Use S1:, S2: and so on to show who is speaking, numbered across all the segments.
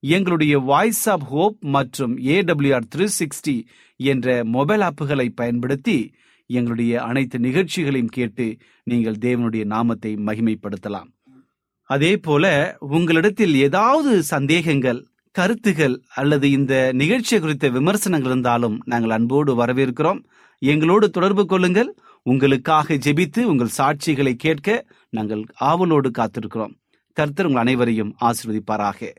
S1: எங்களுடைய voice of hope மற்றும் AWR three sixty என்ற மொபைல் ஆப்புகளை பயன்படுத்தி எங்களுடைய அனைத்து நிகழ்ச்சிகளையும் கேட்டு நீங்கள் தேவனுடைய நாமத்தை மகிமைப்படுத்தலாம். அதே போல உங்களிடத்தில் ஏதாவது சந்தேகங்கள் கருத்துகள் அல்லது இந்த நிகழ்ச்சி குறித்த விமர்சனங்கள் இருந்தாலும் நாங்கள் அன்போடு வரவேற்கிறோம். எங்களோடு தொடர்பு கொள்ளுங்கள். உங்களுக்காக ஜெபித்து உங்கள் சாட்சிகளை கேட்க நாங்கள் ஆவலோடு காத்திருக்கிறோம். கர்த்தர் உங்கள் அனைவரையும் ஆசீர்வதிப்பாராக.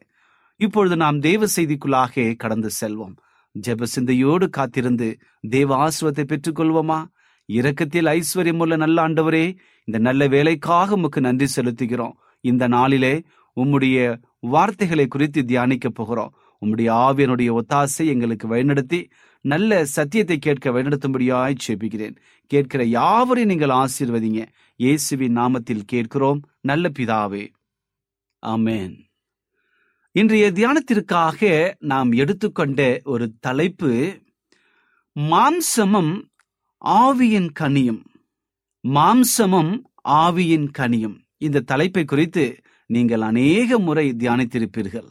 S1: இப்பொழுது நாம் தேவ செய்திக்குள்ளாக கடந்து செல்வோம். ஜெப சிந்தையோடு காத்திருந்து தேவ ஆசிர்வத்தை பெற்றுக்கொள்வோமா? இரக்கத்தில் ஐஸ்வர்யம் உள்ள நல்ல ஆண்டவரே இந்த நல்ல வேலைக்காக உமக்கு நன்றி செலுத்துகிறோம். இந்த நாளிலே உம்முடைய வார்த்தைகளை குறித்து தியானிக்க போகிறோம். உம்முடைய ஆவியனுடைய ஒத்தாசை எங்களுக்கு வழிநடத்தி நல்ல சத்தியத்தை கேட்க வழிநடத்தும்படியாய் செபிக்கிறேன் கேட்கிற யாவரையும் நீங்கள் ஆசீர்வதிங்க. இயேசுவின் நாமத்தில் கேட்கிறோம். நல்ல பிதாவே. ஆமென். இன்றைய தியானத்திற்காக நாம் எடுத்துக்கொண்ட ஒரு தலைப்பு மாம்சமும் ஆவியின் கனியும். மாம்சமும் ஆவியின் கனியும். இந்த தலைப்பை குறித்து நீங்கள் அநேக முறை தியானித்திருப்பீர்கள்.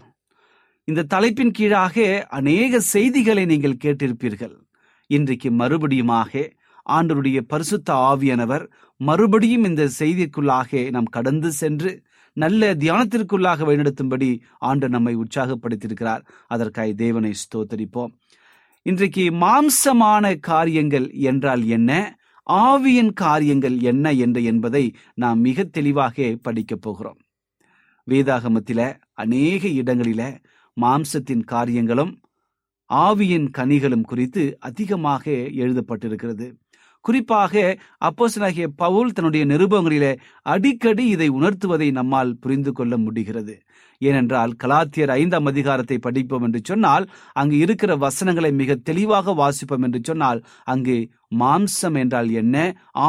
S1: இந்த தலைப்பின் கீழாக அநேக செய்திகளை நீங்கள் கேட்டிருப்பீர்கள். இன்றைக்கு மறுபடியுமாக ஆண்டருடைய பரிசுத்த ஆவியானவர் மறுபடியும் இந்த செய்திக்குள்ளாக நாம் கடந்து சென்று நல்ல தியானத்திற்குள்ளாக வழிநடத்தும்படி ஆண்டு நம்மை உற்சாகப்படுத்தியிருக்கிறார். அதற்காக தேவனை ஸ்தோத்தரிப்போம். இன்றைக்கு மாம்சமான காரியங்கள் என்றால் என்ன? ஆவியின் காரியங்கள் என்ன என்று என்பதை நாம் மிக தெளிவாக படிக்கப் போகிறோம். வேதாகமத்தில அநேக இடங்களில மாம்சத்தின் காரியங்களும் ஆவியின் கனிகளும் குறித்து அதிகமாக எழுதப்பட்டிருக்கிறது. குறிப்பாக அப்போசனாகிய பவுல் தன்னுடைய நிருபங்களிலே அடிக்கடி இதை உணர்த்துவதை நம்மால் புரிந்து கொள்ள முடிகிறது. ஏனென்றால் கலாத்தியர் ஐந்தாம் அதிகாரத்தை படிப்போம் என்று சொன்னால் அங்கு இருக்கிற வசனங்களை மிக தெளிவாக வாசிப்போம் என்று சொன்னால் அங்கு மாம்சம் என்றால் என்ன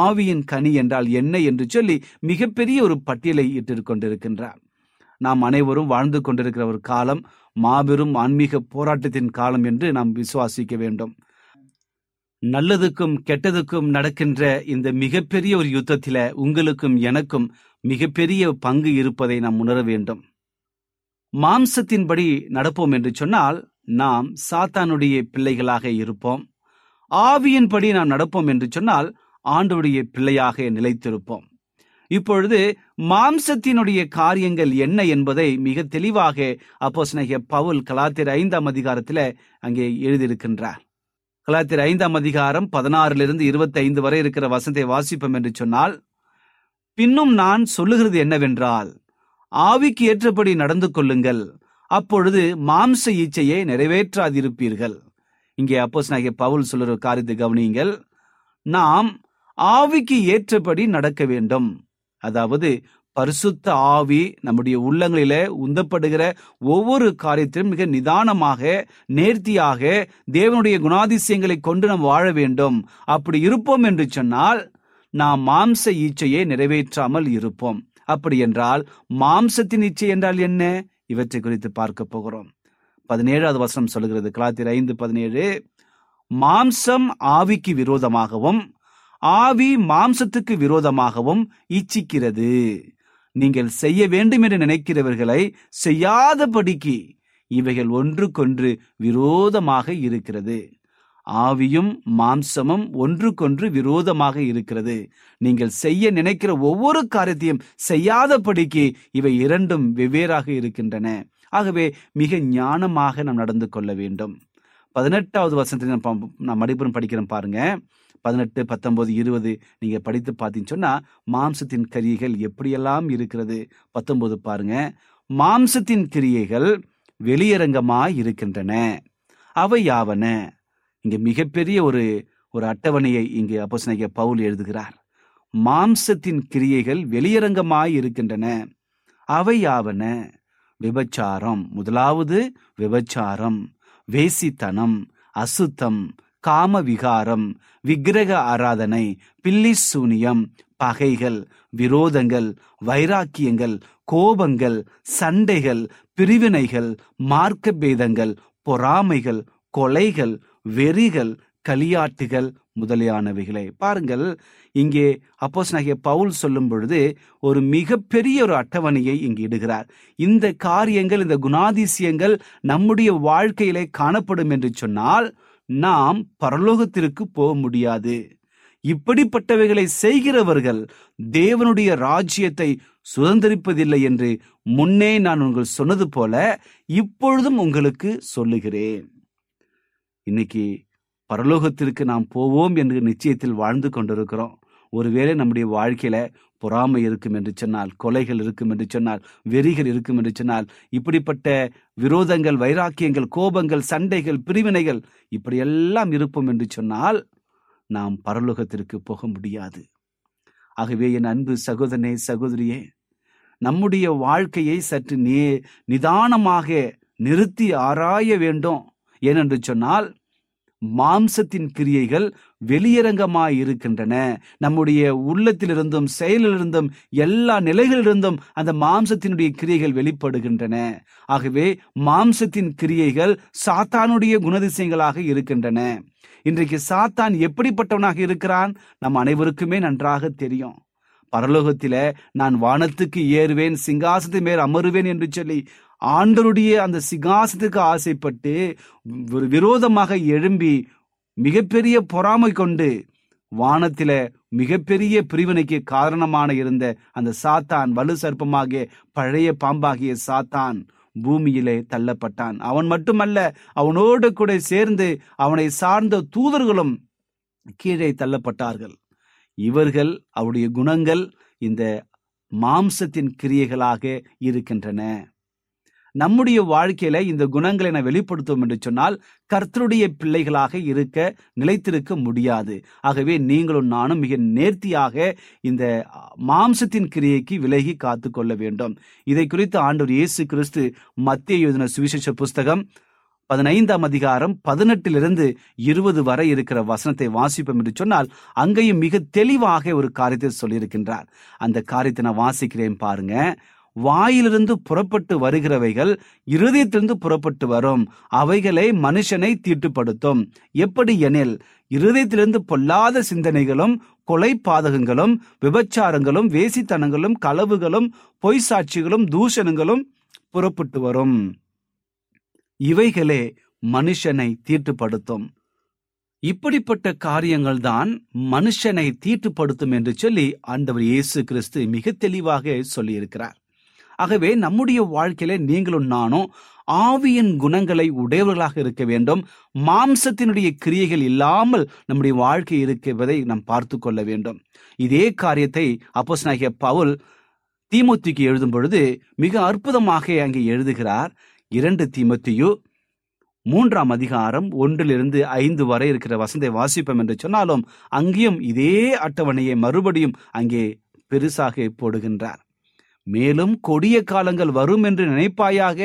S1: ஆவியின் கனி என்றால் என்ன என்று சொல்லி மிகப்பெரிய ஒரு பட்டியலை இட்டு கொண்டிருக்கின்றார். நாம் அனைவரும் வாழ்ந்து கொண்டிருக்கிற ஒரு காலம் மாபெரும் ஆன்மீக போராட்டத்தின் காலம் என்று நாம் விசுவாசிக்க வேண்டும். நல்லதுக்கும் கெட்டதுக்கும் நடக்கின்ற இந்த மிகப்பெரிய ஒரு யுத்தத்தில உங்களுக்கும் எனக்கும் மிகப்பெரிய பங்கு இருப்பதை நாம் உணர வேண்டும். மாம்சத்தின்படி நடப்போம் என்று சொன்னால் நாம் சாத்தானுடைய பிள்ளைகளாக இருப்போம். ஆவியின்படி நாம் நடப்போம் என்று சொன்னால் ஆண்டுடைய பிள்ளையாக நிலைத்திருப்போம். இப்பொழுது மாம்சத்தினுடைய காரியங்கள் என்ன என்பதை மிக தெளிவாக அப்போஸ்தலனாகிய பவுல் கலாத்திர ஐந்தாம் அதிகாரத்தில் அங்கே எழுதியிருக்கின்றார். கலாத்திர ஐந்தாம் அதிகாரம் பதினாறிலிருந்து இருபத்தி ஐந்து வரை இருக்கிற வசனத்தை வாசிப்போம் என்று சொன்னால் பின்னும் நான் சொல்லுகிறது என்னவென்றால் ஆவிக்கு ஏற்றபடி நடந்து கொள்ளுங்கள் அப்பொழுது மாம்ச ஈச்சையை நிறைவேற்றாதிருப்பீர்கள். இங்கே அப்போஸ் பவுல் சொல்லுற காரியத்தை கவனியுங்கள். நாம் ஆவிக்கு ஏற்றபடி நடக்க வேண்டும். அதாவது பரிசுத்த ஆவி நம்முடைய உள்ளங்களில உந்தப்படுகிற ஒவ்வொரு காரியத்திலும் மிக நிதானமாக நேர்த்தியாக தேவனுடைய குணாதிசயங்களை கொண்டு நாம் வாழ வேண்டும். அப்படி இருப்போம் என்று சொன்னால் நாம் மாம்ச ஈச்சையை நிறைவேற்றாமல் இருப்போம். அப்படி என்றால் மாம்சத்தின் இச்சை என்றால் என்ன? இவற்றை குறித்து பார்க்க போகிறோம். பதினேழாவது வசனம் சொல்கிறது கலாத்திர ஐந்து பதினேழு. மாம்சம் ஆவிக்கு விரோதமாகவும் ஆவி மாம்சத்துக்கு விரோதமாகவும் இச்சிக்கிறது நீங்கள் செய்ய வேண்டும் என்று நினைக்கிறவர்களை செய்யாதபடிக்கு இவைகள் ஒன்றுக்கொன்று விரோதமாக இருக்கிறது. ஆவியும் மாம்சமும் ஒன்றுக்கொன்று விரோதமாக இருக்கிறது. நீங்கள் செய்ய நினைக்கிற ஒவ்வொரு காரியத்தையும் செய்யாதபடிக்கு இவை இரண்டும் வெவ்வேறாக இருக்கின்றன. ஆகவே மிக ஞானமாக நாம் நடந்து கொள்ள வேண்டும். பதினெட்டாவது வசனத்தில் நான் நான் மறுபுறம் படிக்கிறேன் பாருங்க. பதினெட்டு பத்தொன்பது இருபது நீங்க படித்து பார்த்தீங்கன்னு சொன்னா மாம்சத்தின் கிரியைகள் எப்படியெல்லாம் இருக்கிறது? பத்தொன்பது பாருங்க. மாம்சத்தின் கிரியைகள் வெளியரங்கமாய் இருக்கின்றன. அவை யாவன? இங்க மிகப்பெரிய ஒரு ஒரு அட்டவணையை இங்கு அப்போஸ்தலனாகிய பவுல் எழுதுகிறார். மாம்சத்தின் கிரியைகள் வெளியரங்கமாய் இருக்கின்றன. அவை யாவன? விபச்சாரம். முதலாவது விபச்சாரம். வேசித்தனம். அசுத்தம். காம விகாரம் விக்கிரக ஆராதனை பில்லி சூனியம் பகைகள் விரோதங்கள் வைராக்கியங்கள் கோபங்கள் சண்டைகள் பிரிவினைகள் மார்க்க பேதங்கள் பொறாமைகள் கொலைகள் வெறிகள் களியாட்டுகள் முதலியானவைகளை. பாருங்கள் இங்கே அப்போஸ் பவுல் சொல்லும் பொழுது ஒரு மிகப்பெரிய ஒரு அட்டவணையை இங்கு இடுகிறார். இந்த காரியங்கள் இந்த குணாதிசயங்கள் நம்முடைய வாழ்க்கையிலே காணப்படும் என்று சொன்னால் நாம் பரலோகத்திற்கு போக முடியாது. இப்படிப்பட்டவைகளை செய்கிறவர்கள் தேவனுடைய ராஜ்யத்தை சுதந்திரிப்பதில்லை என்று முன்னே நான் உங்கள் சொன்னது போல இப்பொழுதும் உங்களுக்கு சொல்லுகிறேன். இன்னைக்கு பரலோகத்திற்கு நாம் போவோம் என்று நிச்சயத்தில் வாழ்ந்து கொண்டிருக்கிறோம். ஒருவேளை நம்முடைய வாழ்க்கையில பொறாமை இருக்கும் என்று சொன்னால் கொலைகள் இருக்கும் என்று சொன்னால் வெறிகள் இருக்கும் என்று சொன்னால் இப்படிப்பட்ட விரோதங்கள் வைராக்கியங்கள் கோபங்கள் சண்டைகள் பிரிவினைகள் இப்படியெல்லாம் இருப்போம் என்று சொன்னால் நாம் பரலோகத்திற்கு போக முடியாது. ஆகவே என் அன்பு சகோதரனே சகோதரியே நம்முடைய வாழ்க்கையை சற்று நே நிதானமாக நிறுத்தி ஆராய வேண்டும். ஏனென்று சொன்னால் மாம்சத்தின் கிரியைகள் வெளியரங்கமாய் இருக்கின்றன நம்முடைய உள்ளத்திலிருந்தும் செயலிலிருந்தும் எல்லா நிலைகளிலிருந்தும் அந்த மாம்சத்தினுடைய கிரியைகள் வெளிப்படுகின்றன. ஆகவே மாம்சத்தின் கிரியைகள் சாத்தானுடைய குணதிசயங்களாக இருக்கின்றன. இன்றைக்கு சாத்தான் எப்படிப்பட்டவனாக இருக்கிறான்? நம் அனைவருக்குமே நன்றாக தெரியும். பரலோகத்தில நான் வானத்துக்கு ஏறுவேன் சிங்காசத்தை மேல் அமருவேன் என்று சொல்லி ஆண்டருடைய அந்த சிகாசத்துக்கு ஆசைப்பட்டு ஒரு விரோதமாக எழும்பி மிகப்பெரிய பொறாமை கொண்டு வானத்தில மிகப்பெரிய பிரிவினைக்கு காரணமான இருந்த அந்த சாத்தான் வலு சர்ப்பமாகிய பழைய பாம்பாகிய சாத்தான் பூமியிலே தள்ளப்பட்டான். அவன் மட்டுமல்ல அவனோடு கூட சேர்ந்து அவனை சார்ந்த தூதர்களும் கீழே தள்ளப்பட்டார்கள். இவர்கள் அவருடைய குணங்கள் இந்த மாம்சத்தின் கிரியைகளாக இருக்கின்றன. நம்முடைய வாழ்க்கையில இந்த குணங்களை நான் வெளிப்படுத்தும் என்று சொன்னால் கர்த்தருடைய பிள்ளைகளாக இருக்க நிலைத்திருக்க முடியாது. ஆகவே நீங்களும் நானும் மிக நேர்த்தியாக இந்த மாம்சத்தின் கிரியைக்கு விலகி காத்து கொள்ள வேண்டும். இதை குறித்து ஆண்டவர் இயேசு கிறிஸ்து மத்திய யோஜன சுவிசேஷ புஸ்தகம் பதினைந்தாம் அதிகாரம் பதினெட்டிலிருந்து இருபது வரை இருக்கிற வசனத்தை வாசிப்போம் என்று சொன்னால் அங்கேயும் மிக தெளிவாக ஒரு காரியத்தை சொல்லியிருக்கின்றார். அந்த காரியத்தை நான் வாசிக்கிறேன் பாருங்க. வாயிலிருந்து புறப்பட்டு வருகிறவைகள் இருதயத்திலிருந்து புறப்பட்டு வரும். அவைகளை மனுஷனை தீட்டுப்படுத்தும். எப்படி எனில் இருதயத்திலிருந்து பொல்லாத சிந்தனைகளும் கொலை பாதகங்களும் விபச்சாரங்களும் வேசித்தனங்களும் களவுகளும் பொய் சாட்சிகளும் தூஷணங்களும் புறப்பட்டு வரும். இவைகளே மனுஷனை தீட்டுப்படுத்தும். இப்படிப்பட்ட காரியங்கள் தான் மனுஷனை தீட்டுப்படுத்தும் என்று சொல்லி ஆண்டவர் இயேசு கிறிஸ்து மிக தெளிவாக சொல்லியிருக்கிறார். ஆகவே நம்முடைய வாழ்க்கையில நீங்களும் நானும் ஆவியின் குணங்களை உடையவர்களாக இருக்க வேண்டும். மாம்சத்தினுடைய கிரியைகள் இல்லாமல் நம்முடைய வாழ்க்கை இருக்கிறதை நாம் பார்த்து கொள்ள வேண்டும். இதே காரியத்தை அப்போஸ்தலனாகிய பவுல் தீமோத்திக்கு எழுதும் பொழுது மிக அற்புதமாக அங்கே எழுதுகிறார். இரண்டு தீமத்தியு மூன்றாம் அதிகாரம் ஒன்றிலிருந்து ஐந்து வரை இருக்கிற வசந்தை வாசிப்போம் என்று சொன்னாலும் அங்கேயும் இதே அட்டவணையை மறுபடியும் அங்கே பெருசாக போடுகின்றார். மேலும் கொடிய காலங்கள் வரும் என்று நினைப்பாயாக?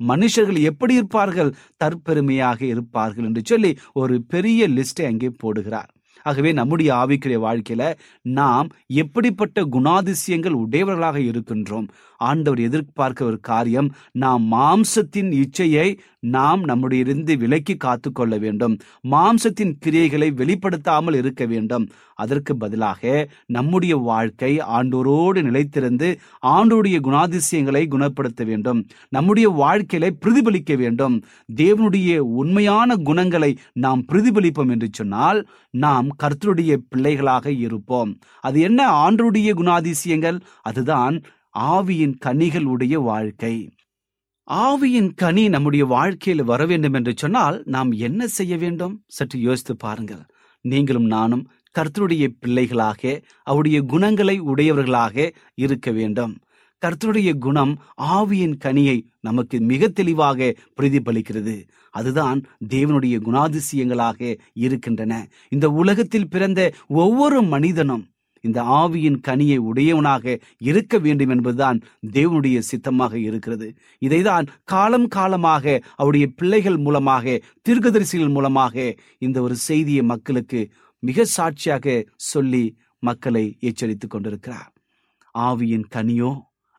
S1: மனுஷர்கள் எப்படி இருப்பார்கள்? தற்பெருமையாக இருப்பார்கள் என்று சொல்லி ஒரு பெரிய லிஸ்டை அங்கே போடுகிறார். ஆகவே நம்முடைய ஆவிக்குரிய வாழ்க்கையில நாம் எப்படிப்பட்ட குணாதிசயங்கள் உடையவர்களாக இருக்கின்றோம்? ஆண்டவர் எதிர்பார்க்க ஒரு காரியம் நாம் மாம்சத்தின் இச்சையை நாம் நம்முடைய இருந்து விலக்கி காத்து கொள்ள வேண்டும். மாம்சத்தின் கிரியைகளை வெளிப்படுத்தாமல் இருக்க வேண்டும். அதற்கு பதிலாக நம்முடைய வாழ்க்கை ஆண்டோரோடு நிலைத்திருந்து ஆண்டோடைய குணாதிசயங்களை குணப்படுத்த வேண்டும். நம்முடைய வாழ்க்கையில பிரதிபலிக்க வேண்டும். தேவனுடைய உண்மையான குணங்களை நாம் பிரதிபலிப்போம் என்று சொன்னால் நாம் கர்த்தருடைய பிள்ளைகளாக இருப்போம். அது என்ன? ஆண்டருடைய குணாதிசயங்கள்? அதுதான் ஆவியின் கனிகளுடைய வாழ்க்கை. ஆவியின் கனி நம்முடைய வாழ்க்கையில் வர வேண்டும் என்று சொன்னால் நாம் என்ன செய்ய வேண்டும்? சற்று யோசித்து பாருங்கள். நீங்களும் நானும் கர்த்தருடைய பிள்ளைகளாக அவருடைய குணங்களை உடையவர்களாக இருக்க வேண்டும். கர்த்தருடைய குணம் ஆவியின் கனியை நமக்கு மிக தெளிவாக பிரதிபலிக்கிறது. அதுதான் தேவனுடைய குணாதிசயங்களாக இருக்கின்றன. இந்த உலகத்தில் பிறந்த ஒவ்வொரு மனிதனும் இந்த ஆவியின் கனியை உடையவனாக இருக்க வேண்டும் என்பதுதான் தேவனுடைய சித்தமாக இருக்கிறது. இதைதான் காலம் காலமாக அவருடைய பிள்ளைகள் மூலமாக தீர்க்கதரிசிகள் மூலமாக இந்த ஒரு செய்தியை மக்களுக்கு மிக சாட்சியாக சொல்லி மக்களை எச்சரித்துக் கொண்டிருக்கிறார். ஆவியின் கனியோ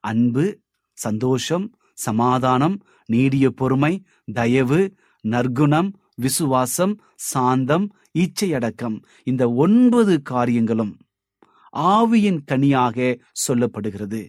S1: அன்பு சந்தோஷம் சமாதானம் நீடிய பொறுமை தயவு நற்குணம் விசுவாசம் சாந்தம் இச்சையடக்கம் இந்த ஒன்பது காரியங்களும் ஆவியின் கனியாக சொல்லப்படுகிறது.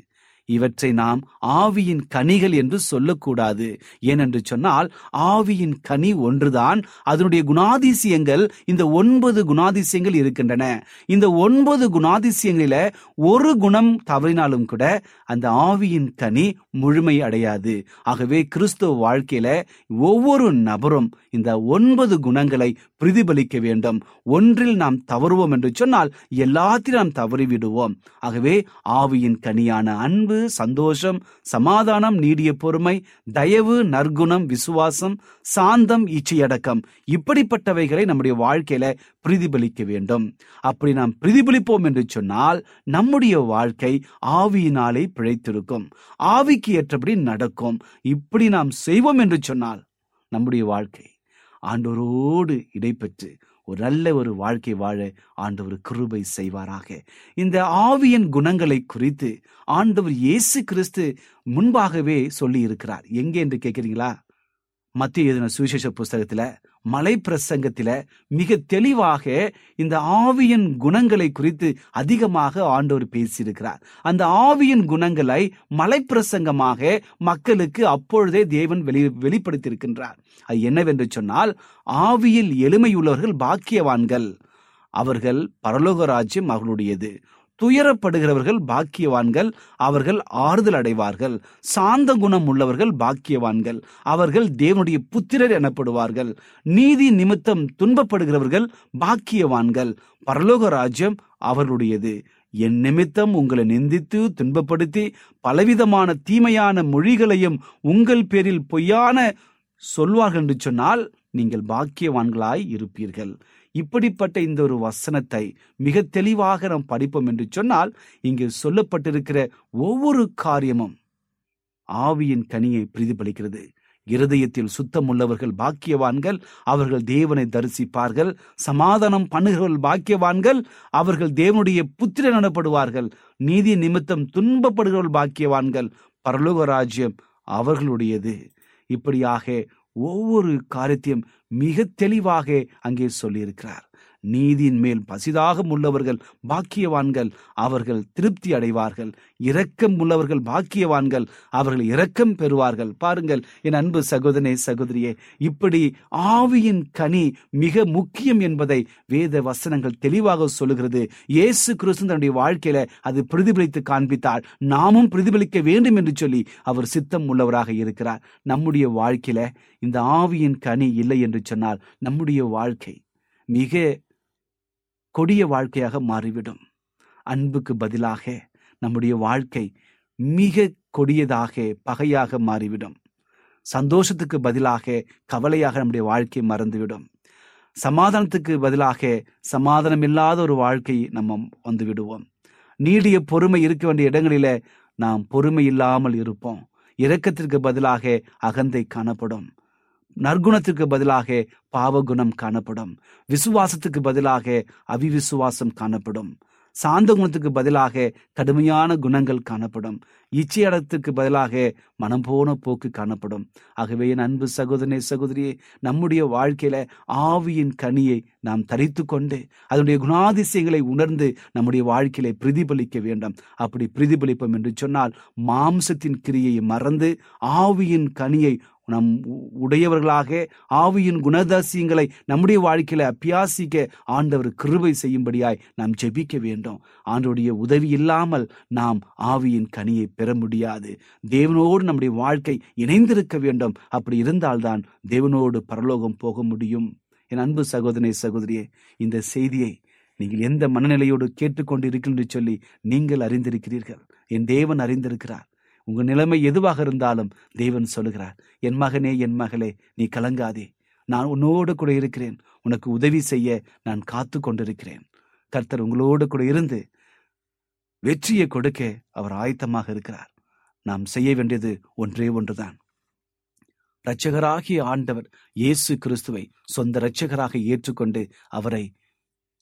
S1: இவற்றை நாம் ஆவியின் கனிகள் என்று சொல்லக்கூடாது. ஏனென்று சொன்னால் ஆவியின் கனி ஒன்றுதான். அதனுடைய குணாதிசயங்கள் இந்த ஒன்பது குணாதிசயங்கள் இருக்கின்றன. இந்த ஒன்பது குணாதிசயங்களில ஒரு குணம் தவறினாலும் கூட அந்த ஆவியின் கனி முழுமை அடையாது. ஆகவே கிறிஸ்துவ வாழ்க்கையில ஒவ்வொரு நபரும் இந்த ஒன்பது குணங்களை பிரதிபலிக்க வேண்டும். ஒன்றில் நாம் தவறுவோம் என்று சொன்னால் எல்லாத்திலும் நாம் தவறிவிடுவோம். ஆகவே ஆவியின் கனியான அன்பு சந்தோஷம் சமாதானம் நீடிய பொறுமை தயவு நற்குணம் விசுவாசம் சாந்தம் இச்சையடக்கம் இப்படிப்பட்டவைகளை நம்முடைய வாழ்க்கையில பிரதிபலிக்க வேண்டும். அப்படி நாம் பிரதிபலிப்போம் என்று சொன்னால் நம்முடைய வாழ்க்கை ஆவியினாலே பிழைத்திருக்கும். ஆவிக்கு ஏற்றபடி நடக்கும். இப்படி நாம் செய்வோம் என்று சொன்னால் நம்முடைய வாழ்க்கை ஆண்டோரோடு இடைப்பெற்று ஒரு நல்ல ஒரு வாழ்க்கை வாழ ஆண்டவர் கிருபை செய்வாராக. இந்த ஆவியன் குணங்களை குறித்து ஆண்டவர் இயேசு கிறிஸ்து முன்பாகவே சொல்லி இருக்கிறார் எங்கே என்று கேட்கிறீங்களா? மத்திய எழுதின சுவிசேஷ புஸ்தகத்துல மலை பிரசங்கத்தில மிக தெளிவாக இந்த ஆவியின் குணங்களை குறித்து அதிகமாக ஆண்டோர் பேசியிருக்கிறார். அந்த ஆவியின் குணங்களை மலை பிரசங்கமாக மக்களுக்கு அப்பொழுதே தேவன் வெளி வெளிப்படுத்தியிருக்கின்றார். அது என்னவென்று சொன்னால் ஆவியில் எளிமையுள்ளவர்கள் பாக்கியவான்கள். அவர்கள் பரலோக ராஜ்யம் அவர்களுடையது. துயரப்படுகிறவர்கள் பாக்கியவான்கள் அவர்கள் ஆறுதல் அடைவார்கள். சாந்த குணம் உள்ளவர்கள் பாக்கியவான்கள் அவர்கள் தேவனுடைய புத்திரர் எனப்படுவார்கள். நீதி நிமித்தம் துன்பப்படுகிறவர்கள் பாக்கியவான்கள். பரலோக ராஜ்யம் அவர்களுடையது. என் நிமித்தம் உங்களை நிந்தித்து துன்பப்படுத்தி பலவிதமான தீமையான மொழிகளையும் உங்கள் பேரில் பொய்யான சொல்வார்கள் என்று சொன்னால் நீங்கள் பாக்கியவான்களாய் இருப்பீர்கள். இப்படிப்பட்ட இந்த ஒரு வசனத்தை மிக தெளிவாக நாம் படிப்போம் என்று சொன்னால் இங்கு சொல்லப்பட்டிருக்கிற ஒவ்வொரு காரியமும் ஆவியின் கனியை பிரதிபலிக்கிறது. இருதயத்தில் சுத்தம் உள்ளவர்கள் பாக்கியவான்கள் அவர்கள் தேவனை தரிசிப்பார்கள். சமாதானம் பண்ணுகிறவர்கள் பாக்கியவான்கள் அவர்கள் தேவனுடைய புத்திரன் நடப்படுவார்கள் நீதி நிமித்தம் துன்பப்படுகிறவர்கள் பாக்கியவான்கள். பரலோக ராஜ்யம் அவர்களுடையது. இப்படியாக ஒவ்வொரு காரியத்தையும் மிக தெளிவாக அங்கே சொல்லியிருக்கிறார். நீதியின் மேல் பசிதாகம் உள்ளவர்கள் பாக்கியவான்கள் அவர்கள் திருப்தி அடைவார்கள். இரக்கம் உள்ளவர்கள் பாக்கியவான்கள் அவர்கள் இரக்கம் பெறுவார்கள். பாருங்கள் என் அன்பு சகோதரனே சகோதரியே இப்படி ஆவியின் கனி மிக முக்கியம் என்பதை வேத வசனங்கள் தெளிவாக சொல்லுகிறது. இயேசு கிறிஸ்து தன்னுடைய வாழ்க்கையில அது பிரதிபலித்து காண்பித்தால் நாமும் பிரதிபலிக்க வேண்டும் என்று சொல்லி அவர் சித்தம் உள்ளவராக இருக்கிறார். நம்முடைய வாழ்க்கையில இந்த ஆவியின் கனி இல்லை என்று சொன்னால் நம்முடைய வாழ்க்கை மிக கொடிய வாழ்க்கையாக மாறிவிடும். அன்புக்கு பதிலாக நம்முடைய வாழ்க்கை மிக கொடியதாக பகையாக மாறிவிடும். சந்தோஷத்துக்கு பதிலாக கவலையாக நம்முடைய வாழ்க்கை மறந்துவிடும். சமாதானத்துக்கு பதிலாக சமாதானம் இல்லாத ஒரு வாழ்க்கை நம்ம வந்து விடுவோம் நீடிய பொறுமை இருக்க வேண்டிய இடங்களில நாம் பொறுமை இல்லாமல் இருப்போம். இரக்கத்திற்கு பதிலாக அகந்தை காணப்படும். நற்குணத்திற்கு பதிலாக பாவகுணம் காணப்படும். விசுவாசத்துக்கு பதிலாக அவிவிசுவாசம் காணப்படும். சாந்த குணத்துக்கு பதிலாக கடுமையான குணங்கள் காணப்படும். இச்சையடத்துக்கு பதிலாக மனம் போன போக்கு காணப்படும். ஆகவே என் அன்பு சகோதரனே சகோதரியே நம்முடைய வாழ்க்கையில ஆவியின் கனியை நாம் தரித்து கொண்டு அதனுடைய குணாதிசயங்களை உணர்ந்து நம்முடைய வாழ்க்கையில பிரதிபலிக்க வேண்டும். அப்படி பிரதிபலிப்போம் என்று சொன்னால் மாம்சத்தின் கிரியை மறந்து ஆவியின் கனியை நம் உ- உடையவர்களாக ஆவியின் குணதாசியங்களை நம்முடைய வாழ்க்கையில அபியாசிக்க ஆண்டவர் கிருபை செய்யும்படியாய் நாம் ஜெபிக்க வேண்டும். ஆண்டோடைய உதவி இல்லாமல் நாம் ஆவியின் கனியை பெற முடியாது. தேவனோடு நம்முடைய வாழ்க்கை இணைந்திருக்க வேண்டும். அப்படி இருந்தால்தான் தேவனோடு பரலோகம் போக முடியும். என் அன்பு சகோதரனே சகோதரியே இந்த செய்தியை நீங்கள் எந்த மனநிலையோடு கேட்டுக்கொண்டு என்று சொல்லி நீங்கள் அறிந்திருக்கிறீர்கள். என் தேவன் அறிந்திருக்கிறார். உங்க நிலைமை எதுவாக இருந்தாலும் தேவன் சொல்லுகிறார் என் மகனே என் மகளே நீ கலங்காதே. நான் உன்னோடு கூட இருக்கிறேன். உனக்கு உதவி செய்ய நான் காத்து கொண்டிருக்கிறேன். கர்த்தர் உங்களோடு கூட இருந்து வெற்றியை கொடுக்க அவர் ஆயத்தமாக இருக்கிறார். நாம் செய்ய வேண்டியது ஒன்றே ஒன்றுதான். இரட்சகராகிய ஆண்டவர் இயேசு கிறிஸ்துவை சொந்த இரட்சகராக ஏற்றுக்கொண்டு அவரை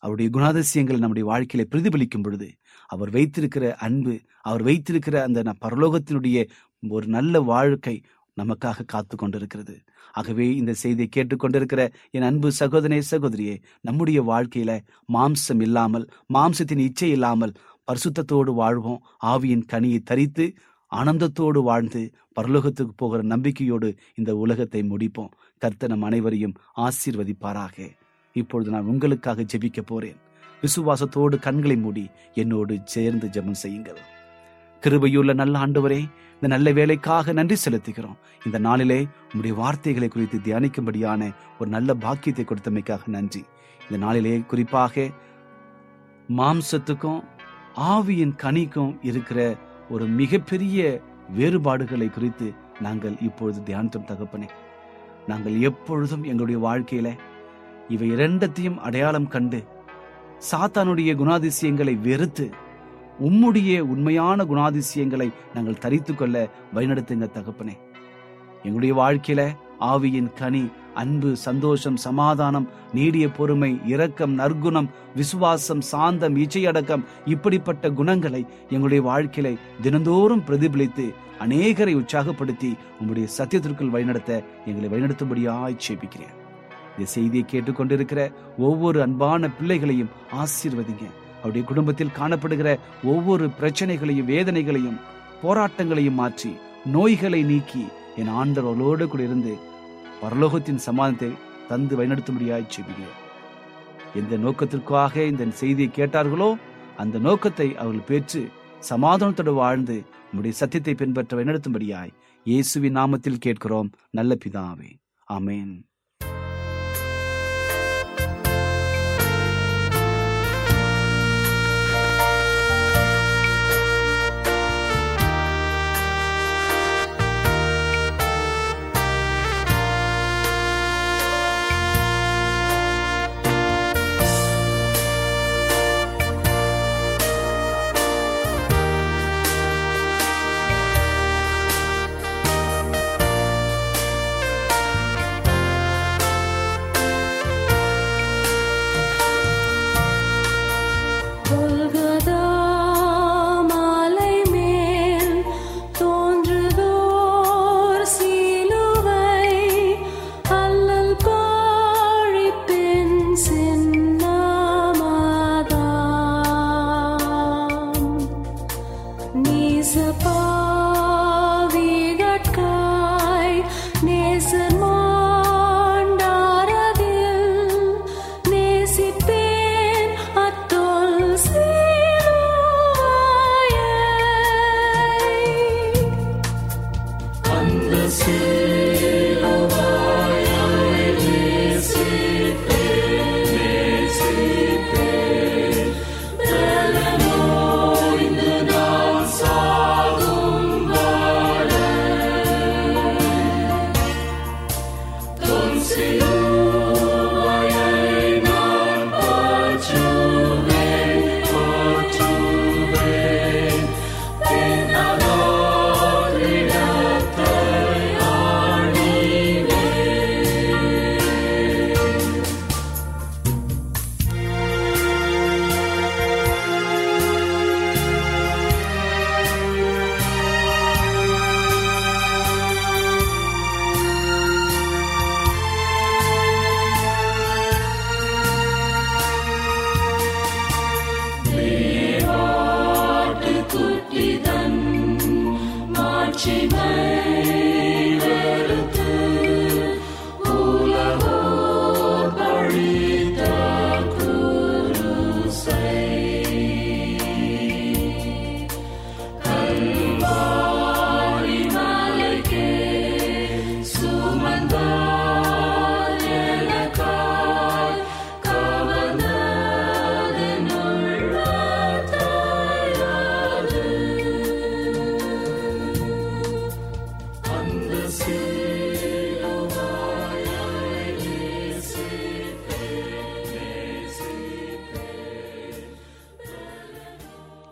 S1: அவருடைய குணாதிசயங்கள் நம்முடைய வாழ்க்கையில பிரதிபலிக்கும் பொழுது அவர் வைத்திருக்கிற அன்பு அவர் வைத்திருக்கிற அந்த பரலோகத்தினுடைய ஒரு நல்ல வாழ்க்கை நமக்காக காத்து கொண்டிருக்கிறது ஆகவே இந்த செய்தியை கேட்டுக்கொண்டிருக்கிற என் அன்பு சகோதரே சகோதரியே நம்முடைய வாழ்க்கையில மாம்சம் இல்லாமல் மாம்சத்தின் இச்சை இல்லாமல் பரிசுத்தத்தோடு வாழ்வோம். ஆவியின் கனியை தரித்து ஆனந்தத்தோடு வாழ்ந்து பரலோகத்துக்கு போகிற நம்பிக்கையோடு இந்த உலகத்தை முடிப்போம். கர்த்தனம் நம் அனைவரையும் ஆசீர்வதிப்பாராக. இப்பொழுது நான் உங்களுக்காக ஜெபிக்க போறேன். விசுவாசத்தோடு கண்களை மூடி என்னோடு சேர்ந்து ஜெபம் செய்யுங்கள். கிருபையுள்ள நல்ல ஆண்டவரே இந்த நல்ல வேலைக்காக நன்றி செலுத்துகிறோம். இந்த நாளிலே உங்களுடைய வார்த்தைகளை குறித்து தியானிக்கும்படியான ஒரு நல்ல பாக்கியத்தை கொடுத்தமைக்காக நன்றி. இந்த நாளிலே குறிப்பாக மாம்சத்துக்கும் ஆவியின் கனிக்கும் இருக்கிற ஒரு மிகப்பெரிய வேறுபாடுகளை குறித்து நாங்கள் இப்பொழுது தியானித்தோம் தகப்பனே. நாங்கள் எப்பொழுதும் எங்களுடைய வாழ்க்கையில இவை இரண்டத்தையும் அடையாளம் கண்டு சாத்தானுடைய குணாதிசயங்களை வெறுத்து உம்முடைய உண்மையான குணாதிசயங்களை நாங்கள் தரித்து கொள்ள வழிநடத்துங்க தகப்பனே. எங்களுடைய வாழ்க்கையில ஆவியின் கனி அன்பு சந்தோஷம் சமாதானம் நீடிய பொறுமை இரக்கம் நற்குணம் விசுவாசம் சாந்தம் இச்சையடக்கம் இப்படிப்பட்ட குணங்களை எங்களுடைய வாழ்க்கையில தினந்தோறும் பிரதிபலித்து அநேகரை உற்சாகப்படுத்தி உம்முடைய சத்தியத்திற்குள் வழிநடத்த எங்களை வழிநடத்தும்படியாய் சேபிக்கிறேன். இந்த செய்தியை கேட்டுக்கொண்டிருக்கிற ஒவ்வொரு அன்பான பிள்ளைகளையும் ஆசீர்வதிங்க. அவருடைய குடும்பத்தில் காணப்படுகிற ஒவ்வொரு பிரச்சனைகளையும் வேதனைகளையும் போராட்டங்களையும் மாற்றி நோய்களை நீக்கி என் ஆண்டவர்களோடு கூட இருந்து பரலோகத்தின் சமாதானத்தை தந்து வழிநடத்தும்படியாய் செபிக்கிறேன் எந்த நோக்கத்திற்காக இந்த செய்தியை கேட்டார்களோ அந்த நோக்கத்தை அவர்கள் பெற்று சமாதானத்தோடு வாழ்ந்து நம்முடைய சத்தியத்தை பின்பற்ற வழிநடத்தும்படியாய் இயேசுவின் நாமத்தில் கேட்கிறோம். நல்ல பிதாவே.
S2: அமேன்